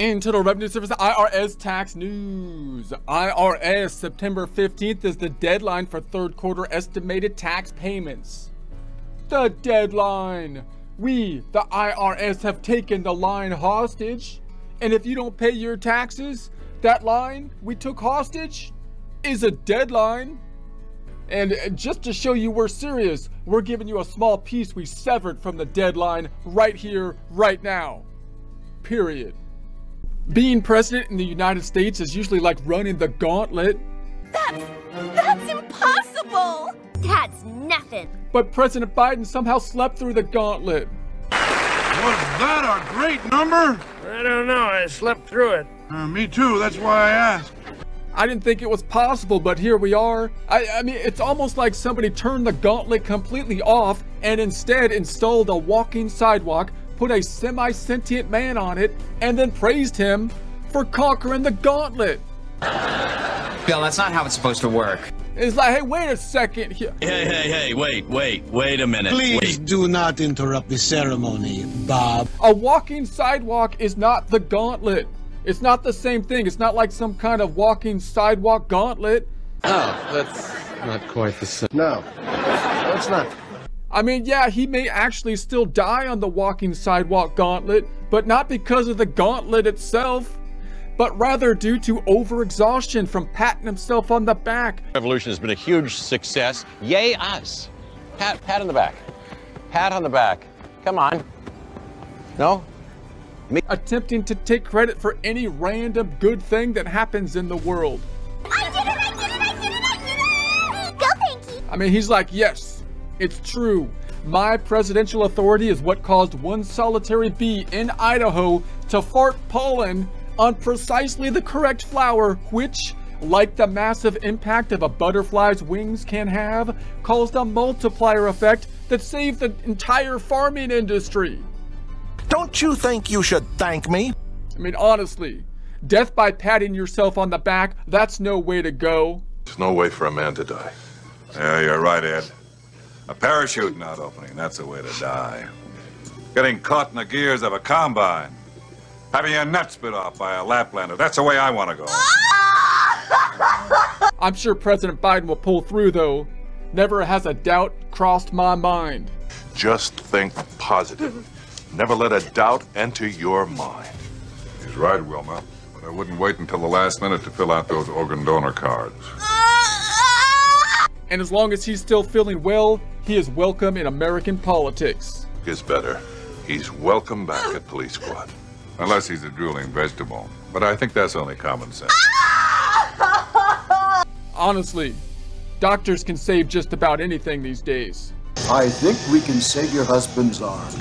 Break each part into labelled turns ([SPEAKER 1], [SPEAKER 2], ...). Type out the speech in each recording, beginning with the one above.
[SPEAKER 1] Internal Revenue Service IRS tax news. IRS September 15th is the deadline for third quarter estimated tax payments. The deadline. We, the IRS, have taken the line hostage. And if you don't pay your taxes, that line we took hostage is a deadline. And just to show you we're serious, we're giving you a small piece we severed from the deadline right here, right now. Period. Being president in the United States is usually like running the gauntlet.
[SPEAKER 2] That's, that's impossible! That's nothing.
[SPEAKER 1] But President Biden somehow slept through the gauntlet.
[SPEAKER 3] Was that a great number?
[SPEAKER 4] I don't know. I slept through it.
[SPEAKER 3] Uh, me too. That's why I asked.
[SPEAKER 1] I didn't think it was possible, but here we are. I, I mean, it's almost like somebody turned the gauntlet completely off and instead installed a walking sidewalk put a semi-sentient man on it, and then praised him for conquering the gauntlet.
[SPEAKER 5] Bill, that's not how it's supposed to work.
[SPEAKER 1] It's like, hey, wait a second. here. Hey,
[SPEAKER 6] hey, hey, wait, wait, wait a minute.
[SPEAKER 7] Please
[SPEAKER 6] wait.
[SPEAKER 7] do not interrupt the ceremony, Bob.
[SPEAKER 1] A walking sidewalk is not the gauntlet. It's not the same thing. It's not like some kind of walking sidewalk gauntlet.
[SPEAKER 8] Oh, that's not quite the same.
[SPEAKER 9] No, that's not.
[SPEAKER 1] I mean, yeah, he may actually still die on the walking sidewalk gauntlet, but not because of the gauntlet itself, but rather due to overexhaustion from patting himself on the back.
[SPEAKER 10] Revolution has been a huge success. Yay us. Pat, pat on the back. Pat on the back. Come on. No?
[SPEAKER 1] Me Attempting to take credit for any random good thing that happens in the world.
[SPEAKER 2] I did it! I did it! I did it! I did it! Go, Pinky!
[SPEAKER 1] I mean, he's like, yes, it's true. My presidential authority is what caused one solitary bee in Idaho to fart pollen on precisely the correct flower, which, like the massive impact of a butterfly's wings can have, caused a multiplier effect that saved the entire farming industry.
[SPEAKER 11] Don't you think you should thank me?
[SPEAKER 1] I mean, honestly, death by patting yourself on the back, that's no way to go.
[SPEAKER 12] There's no way for a man to die.
[SPEAKER 3] Yeah, you're right, Ed. A parachute not opening, that's the way to die. Getting caught in the gears of a combine. Having your nuts bit off by a Laplander, that's the way I want to go.
[SPEAKER 1] I'm sure President Biden will pull through, though. Never has a doubt crossed my mind.
[SPEAKER 12] Just think positive. Never let a doubt enter your mind.
[SPEAKER 3] He's right, Wilma. But I wouldn't wait until the last minute to fill out those organ donor cards.
[SPEAKER 1] And as long as he's still feeling well, he is welcome in American politics.
[SPEAKER 12] Is better. He's welcome back at Police Squad.
[SPEAKER 3] Unless he's a drooling vegetable. But I think that's only common sense.
[SPEAKER 1] Honestly, doctors can save just about anything these days.
[SPEAKER 9] I think we can save your husband's arm.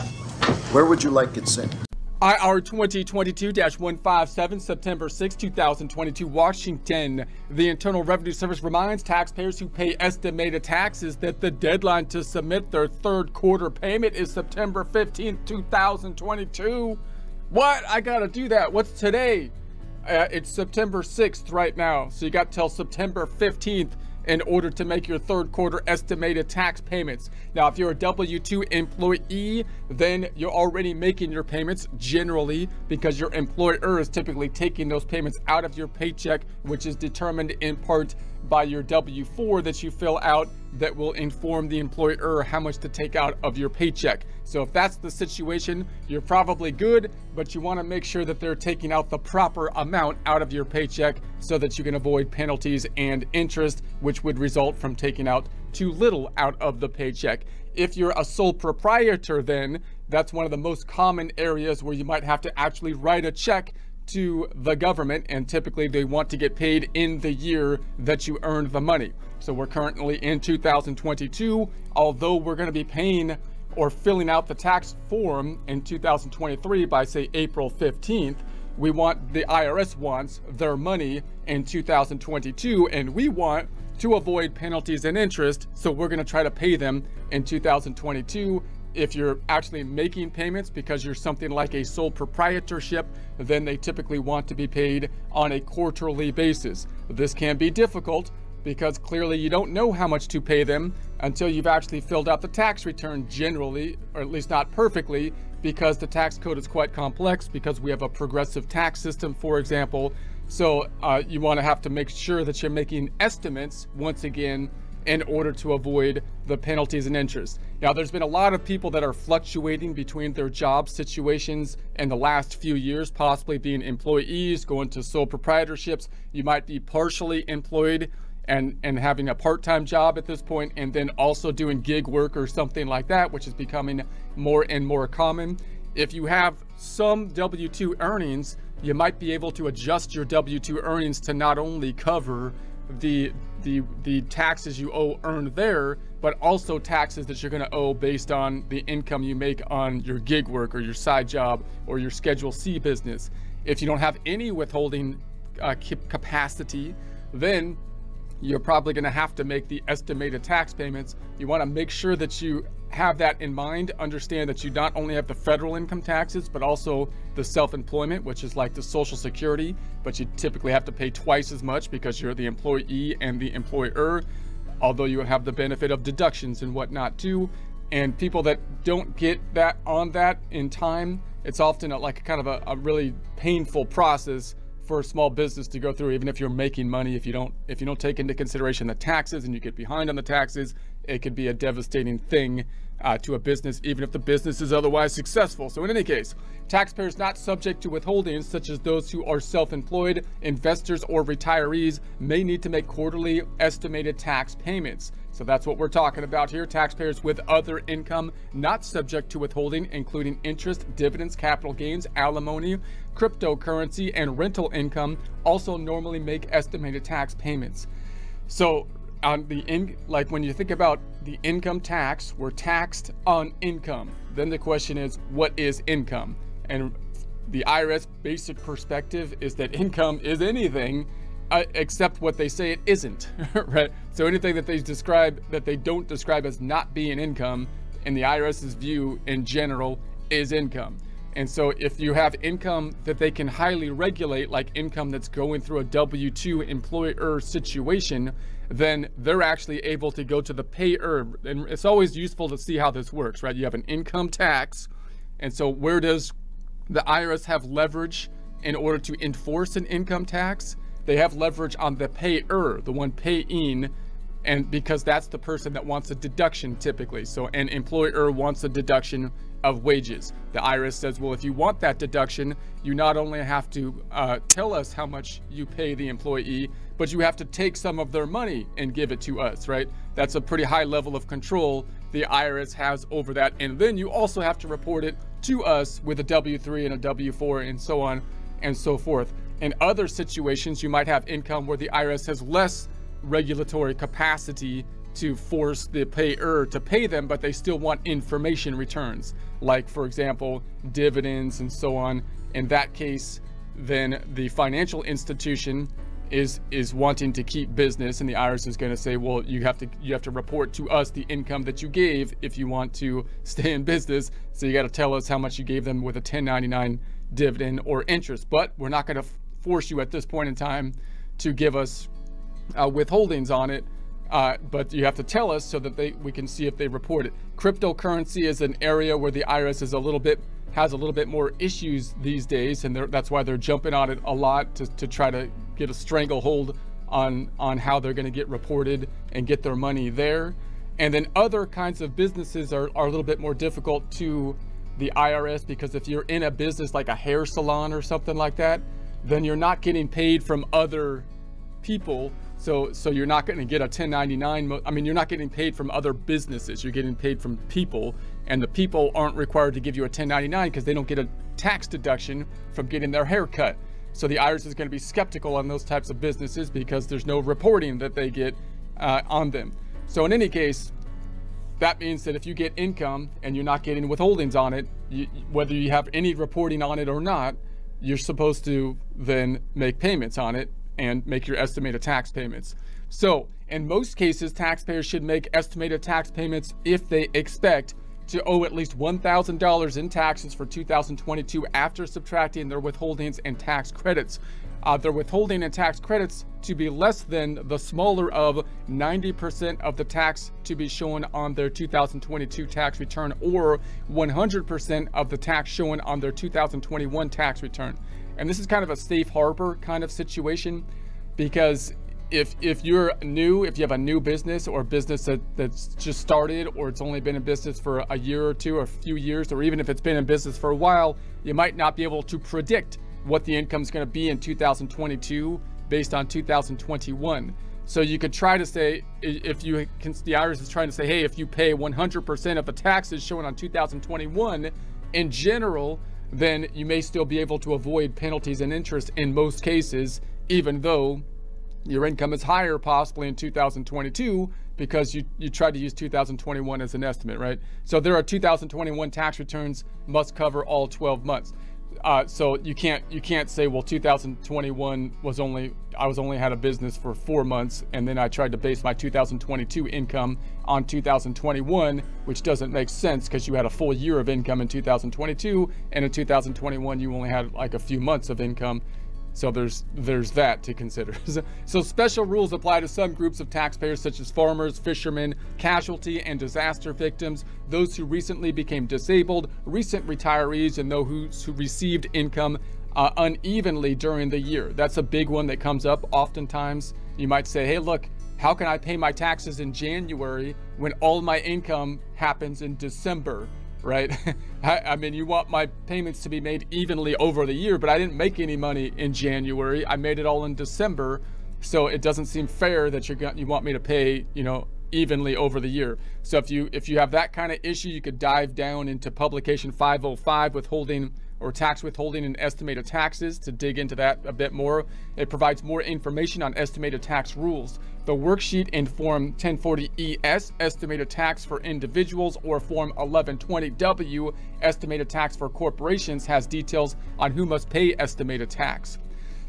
[SPEAKER 9] Where would you like it sent?
[SPEAKER 1] IR 2022-157, September 6, 2022, Washington. The Internal Revenue Service reminds taxpayers who pay estimated taxes that the deadline to submit their third quarter payment is September 15, 2022. What? I gotta do that. What's today? Uh, it's September 6th right now, so you got till September 15th in order to make your third quarter estimated tax payments. Now, if you're a W-2 employee, then you're already making your payments generally because your employer is typically taking those payments out of your paycheck, which is determined in part by your W-4 that you fill out that will inform the employer how much to take out of your paycheck. So if that's the situation, you're probably good, but you want to make sure that they're taking out the proper amount out of your paycheck so that you can avoid penalties and interest, which would result from taking out too little out of the paycheck. If you're a sole proprietor, then that's one of the most common areas where you might have to actually write a check to the government and typically they want to get paid in the year that you earned the money. So we're currently in 2022, although we're going to be paying or filling out the tax form in 2023 by say April 15th, we want the IRS wants their money in 2022 and we want to avoid penalties and interest. So we're going to try to pay them in 2022 if you're actually making payments because you're something like a sole proprietorship, then they typically want to be paid on a quarterly basis. This can be difficult because clearly you don't know how much to pay them until you've actually filled out the tax return generally, or at least not perfectly, because the tax code is quite complex because we have a progressive tax system, for example. So uh, you want to have to make sure that you're making estimates once again in order to avoid the penalties and interest. Now, there's been a lot of people that are fluctuating between their job situations in the last few years, possibly being employees, going to sole proprietorships. You might be partially employed and, and having a part-time job at this point, and then also doing gig work or something like that, which is becoming more and more common. If you have some W-2 earnings, you might be able to adjust your W-2 earnings to not only cover the the the taxes you owe earned there, but also taxes that you're going to owe based on the income you make on your gig work or your side job or your Schedule C business. If you don't have any withholding uh, capacity, then you're probably going to have to make the estimated tax payments. You want to make sure that you have that in mind. Understand that you not only have the federal income taxes, but also the self-employment, which is like the Social Security, but you typically have to pay twice as much because you're the employee and the employer, although you have the benefit of deductions and whatnot too. And people that don't get that on that in time, it's often a, like kind of a, a really painful process for a small business to go through even if you're making money if you don't if you don't take into consideration the taxes and you get behind on the taxes it could be a devastating thing uh, to a business, even if the business is otherwise successful. So in any case, taxpayers not subject to withholdings, such as those who are self-employed, investors, or retirees, may need to make quarterly estimated tax payments. So that's what we're talking about here. Taxpayers with other income not subject to withholding, including interest, dividends, capital gains, alimony, cryptocurrency, and rental income, also normally make estimated tax payments. So on the in like when you think about the income tax, we're taxed on income. Then the question is, what is income? And the IRS basic perspective is that income is anything uh, except what they say it isn't, right? So anything that they describe that they don't describe as not being income, in the IRS's view in general, is income. And so if you have income that they can highly regulate, like income that's going through a W-2 employer situation, then they're actually able to go to the payer. And it's always useful to see how this works, right? You have an income tax. And so where does the IRS have leverage in order to enforce an income tax? They have leverage on the payer, the one paying and because that's the person that wants a deduction typically. So an employer wants a deduction of wages. The IRS says, well, if you want that deduction, you not only have to uh, tell us how much you pay the employee, but you have to take some of their money and give it to us, right? That's a pretty high level of control the IRS has over that. And then you also have to report it to us with a W-3 and a W-4 and so on and so forth. In other situations, you might have income where the IRS has less regulatory capacity to force the payer to pay them, but they still want information returns, like, for example, dividends and so on. In that case, then the financial institution is is wanting to keep business and the IRS is going to say well you have to you have to report to us the income that you gave if you want to stay in business. So you got to tell us how much you gave them with a 1099 dividend or interest. But we're not going to force you at this point in time to give us uh, withholdings on it uh, but you have to tell us so that they we can see if they report it. Cryptocurrency is an area where the IRS is a little bit has a little bit more issues these days, and that's why they're jumping on it a lot to, to try to get a stranglehold on on how they're going to get reported and get their money there. And then other kinds of businesses are, are a little bit more difficult to the IRS because if you're in a business like a hair salon or something like that, then you're not getting paid from other people so, so you're not going to get a 1099. I mean, you're not getting paid from other businesses. You're getting paid from people, and the people aren't required to give you a 1099 because they don't get a tax deduction from getting their hair cut. So the IRS is going to be skeptical on those types of businesses because there's no reporting that they get uh, on them. So in any case, that means that if you get income and you're not getting withholdings on it, you, whether you have any reporting on it or not, you're supposed to then make payments on it and make your estimated tax payments. So in most cases, taxpayers should make estimated tax payments if they expect to owe at least $1,000 in taxes for 2022 after subtracting their withholdings and tax credits. Uh, their withholding and tax credits to be less than the smaller of 90% of the tax to be shown on their 2022 tax return or 100% of the tax shown on their 2021 tax return. And this is kind of a safe harbor kind of situation because if if you're new, if you have a new business or a business that, that's just started or it's only been in business for a year or two or a few years, or even if it's been in business for a while, you might not be able to predict what the income is going to be in 2022 based on 2021. So you could try to say, if you can, the IRS is trying to say, hey, if you pay 100% of the taxes shown on 2021, in general, then you may still be able to avoid penalties and interest in most cases, even though your income is higher possibly in 2022 because you, you tried to use 2021 as an estimate, right? So there are 2021 tax returns must cover all 12 months. Uh, so you can't you can't say well 2021 was only I was only had a business for four months and then I tried to base my 2022 income on 2021 which doesn't make sense because you had a full year of income in 2022 and in 2021 you only had like a few months of income so there's there's that to consider. so special rules apply to some groups of taxpayers such as farmers, fishermen, casualty and disaster victims, those who recently became disabled, recent retirees, and those who received income uh, unevenly during the year. That's a big one that comes up oftentimes. You might say, hey, look, how can I pay my taxes in January when all my income happens in December? Right? I, I, mean, you want my payments to be made evenly over the year, but I didn't make any money in January. I made it all in December, so it doesn't seem fair that you're you want me to pay, you know, evenly over the year. So if you if you have that kind of issue, you could dive down into publication 505 withholding or tax withholding and estimated taxes to dig into that a bit more. It provides more information on estimated tax rules. The worksheet in Form 1040ES, estimated tax for individuals, or Form 1120W, estimated tax for corporations, has details on who must pay estimated tax.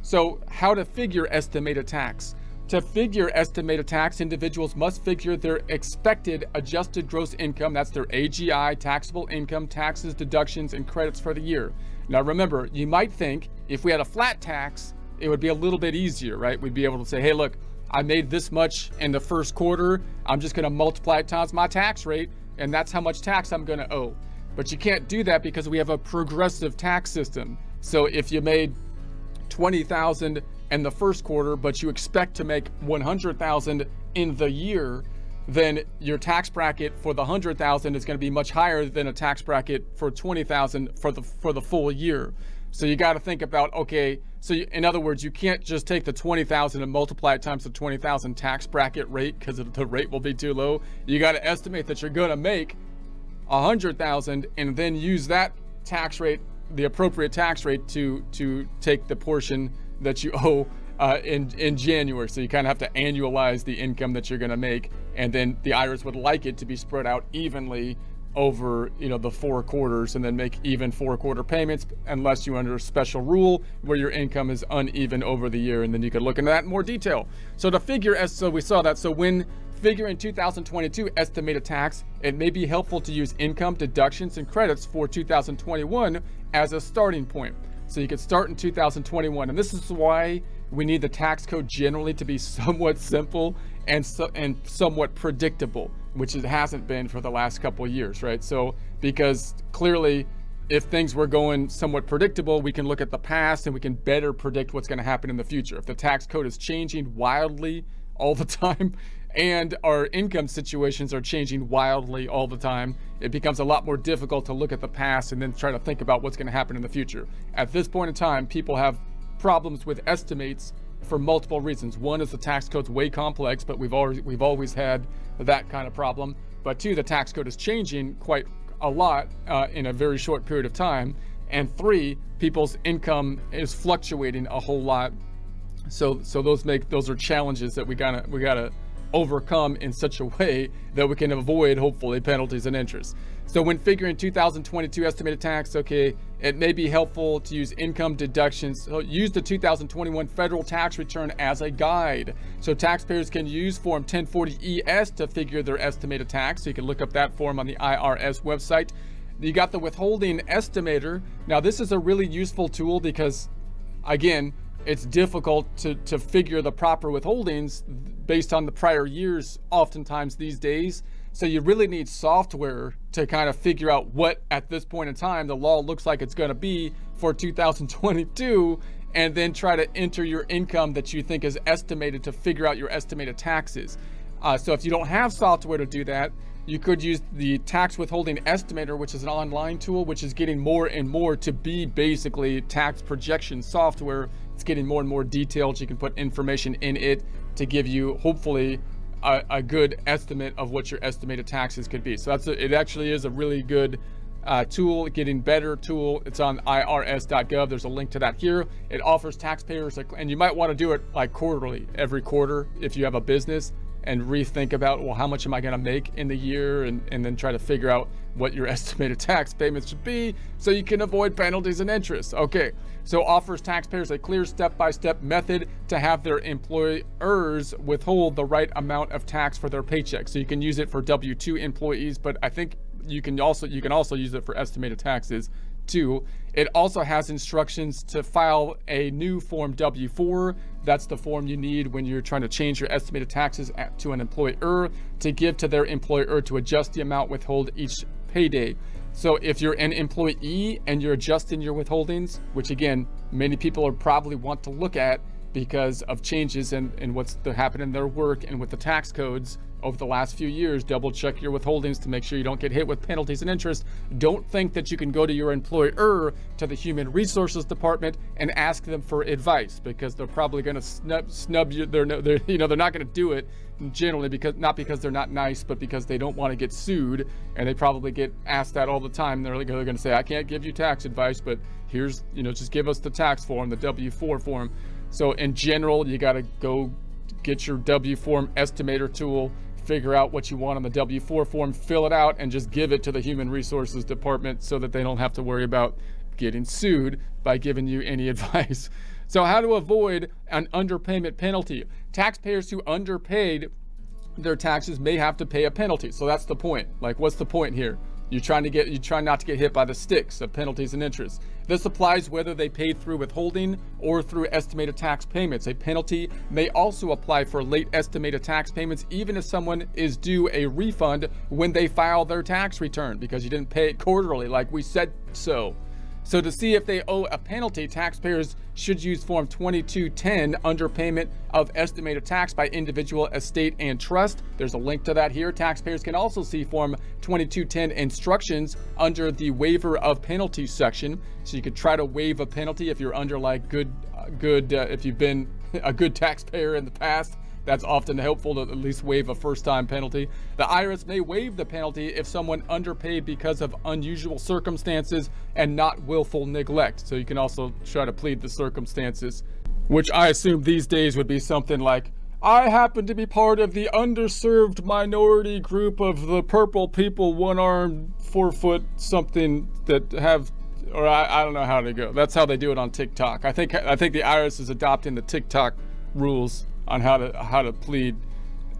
[SPEAKER 1] So, how to figure estimated tax? To figure estimated tax, individuals must figure their expected adjusted gross income, that's their AGI, taxable income, taxes, deductions, and credits for the year. Now remember, you might think if we had a flat tax, it would be a little bit easier, right? We'd be able to say, hey, look, I made this much in the first quarter. I'm just going to multiply it times my tax rate, and that's how much tax I'm going to owe. But you can't do that because we have a progressive tax system. So if you made 20,000 in the first quarter, but you expect to make 100,000 in the year, then your tax bracket for the 100,000 is going to be much higher than a tax bracket for 20,000 for the for the full year. So you got to think about okay, so you, in other words, you can't just take the 20,000 and multiply it times the 20,000 tax bracket rate because the rate will be too low. You got to estimate that you're going to make 100,000 and then use that tax rate, the appropriate tax rate to to take the portion that you owe uh, in in January. So you kind of have to annualize the income that you're going to make, and then the IRS would like it to be spread out evenly over you know the four quarters, and then make even four quarter payments, unless you under a special rule where your income is uneven over the year, and then you could look into that in more detail. So to figure as so we saw that. So when figuring 2022 estimated tax, it may be helpful to use income deductions and credits for 2021 as a starting point. So you could start in 2021. And this is why we need the tax code generally to be somewhat simple and so, and somewhat predictable, which it hasn't been for the last couple years, right? So because clearly if things were going somewhat predictable, we can look at the past and we can better predict what's going to happen in the future. If the tax code is changing wildly all the time, and our income situations are changing wildly all the time, it becomes a lot more difficult to look at the past and then try to think about what's going to happen in the future. At this point in time, people have problems with estimates for multiple reasons. One is the tax code's way complex, but we've always we've always had that kind of problem. But two, the tax code is changing quite a lot uh, in a very short period of time. And three, people's income is fluctuating a whole lot. So so those make those are challenges that we gotta we gotta overcome in such a way that we can avoid, hopefully, penalties and interest. So when figuring 2022 estimated tax, okay, it may be helpful to use income deductions. So use the 2021 federal tax return as a guide. So taxpayers can use Form 1040-ES to figure their estimated tax. So you can look up that form on the IRS website. You got the withholding estimator. Now this is a really useful tool because, again, it's difficult to, to figure the proper withholdings based on the prior years oftentimes these days. So you really need software to kind of figure out what at this point in time the law looks like it's going to be for 2022 and then try to enter your income that you think is estimated to figure out your estimated taxes. Uh, so if you don't have software to do that, you could use the tax withholding estimator, which is an online tool, which is getting more and more to be basically tax projection software. It's getting more and more detailed. You can put information in it to give you, hopefully, a, a good estimate of what your estimated taxes could be. So that's a, it. Actually, is a really good uh, tool, getting better tool. It's on irs.gov. There's a link to that here. It offers taxpayers, and you might want to do it like quarterly, every quarter if you have a business and rethink about, well, how much am I going to make in the year? And, and then try to figure out what your estimated tax payments should be so you can avoid penalties and interest. Okay, so offers taxpayers a clear step-by-step method to have their employers withhold the right amount of tax for their paycheck. So you can use it for W-2 employees, but I think you can also you can also use it for estimated taxes too. It also has instructions to file a new Form W-4. That's the form you need when you're trying to change your estimated taxes to an employer to give to their employer to adjust the amount withhold each payday. So if you're an employee and you're adjusting your withholdings, which again, many people are probably want to look at because of changes in what's happening in their work and with the tax codes over the last few years, double check your withholdings to make sure you don't get hit with penalties and interest. Don't think that you can go to your employer, to the human resources department and ask them for advice because they're probably going to snub, snub you. They're, they're, you know, they're not going to do it generally because not because they're not nice, but because they don't want to get sued. And they probably get asked that all the time. They're, like, they're going to say, I can't give you tax advice, but here's, you know, just give us the tax form, the W-4 form. So in general, you got to go get your W-form estimator tool figure out what you want on the W-4 form, fill it out, and just give it to the Human Resources Department so that they don't have to worry about getting sued by giving you any advice. So how to avoid an underpayment penalty. Taxpayers who underpaid their taxes may have to pay a penalty. So that's the point. Like, what's the point here? You're trying to get, you try not to get hit by the sticks of penalties and interest. This applies whether they paid through withholding or through estimated tax payments. A penalty may also apply for late estimated tax payments, even if someone is due a refund when they file their tax return because you didn't pay it quarterly like we said so. So to see if they owe a penalty, taxpayers should use Form 2210 underpayment of estimated tax by individual, estate, and trust. There's a link to that here. Taxpayers can also see Form 2210 instructions under the waiver of penalty section. So you could try to waive a penalty if you're under like good, uh, good, uh, if you've been a good taxpayer in the past. That's often helpful to at least waive a first-time penalty. The IRS may waive the penalty if someone underpaid because of unusual circumstances and not willful neglect. So you can also try to plead the circumstances, which I assume these days would be something like, I happen to be part of the underserved minority group of the purple people, one arm, four foot something that have or I, I don't know how to go. That's how they do it on TikTok. I think I think the IRS is adopting the TikTok rules on how to how to plead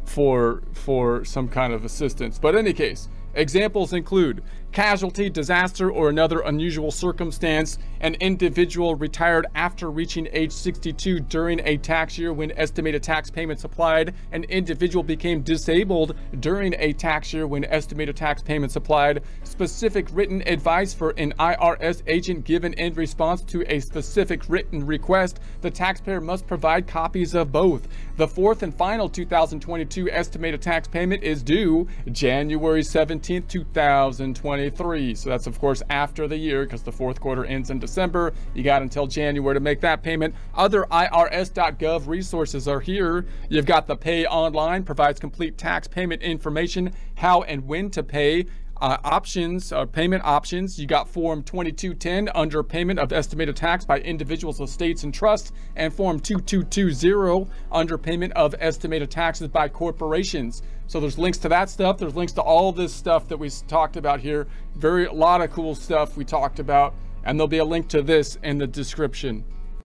[SPEAKER 1] for for some kind of assistance. But in any case, Examples include casualty, disaster, or another unusual circumstance, an individual retired after reaching age 62 during a tax year when estimated tax payments applied, an individual became disabled during a tax year when estimated tax payments applied, specific written advice for an IRS agent given in response to a specific written request. The taxpayer must provide copies of both. The fourth and final 2022 estimated tax payment is due January 17 17th, 2023. So that's, of course, after the year because the fourth quarter ends in December. You got until January to make that payment. Other IRS.gov resources are here. You've got the Pay Online, provides complete tax payment information, how and when to pay. uh, options, uh, payment options. You got Form 2210 under payment of estimated tax by individuals, estates, and trusts, and Form 2220 under payment of estimated taxes by corporations. So there's links to that stuff. There's links to all this stuff that we talked about here. Very a lot of cool stuff we talked about, and there'll be a link to this in the description.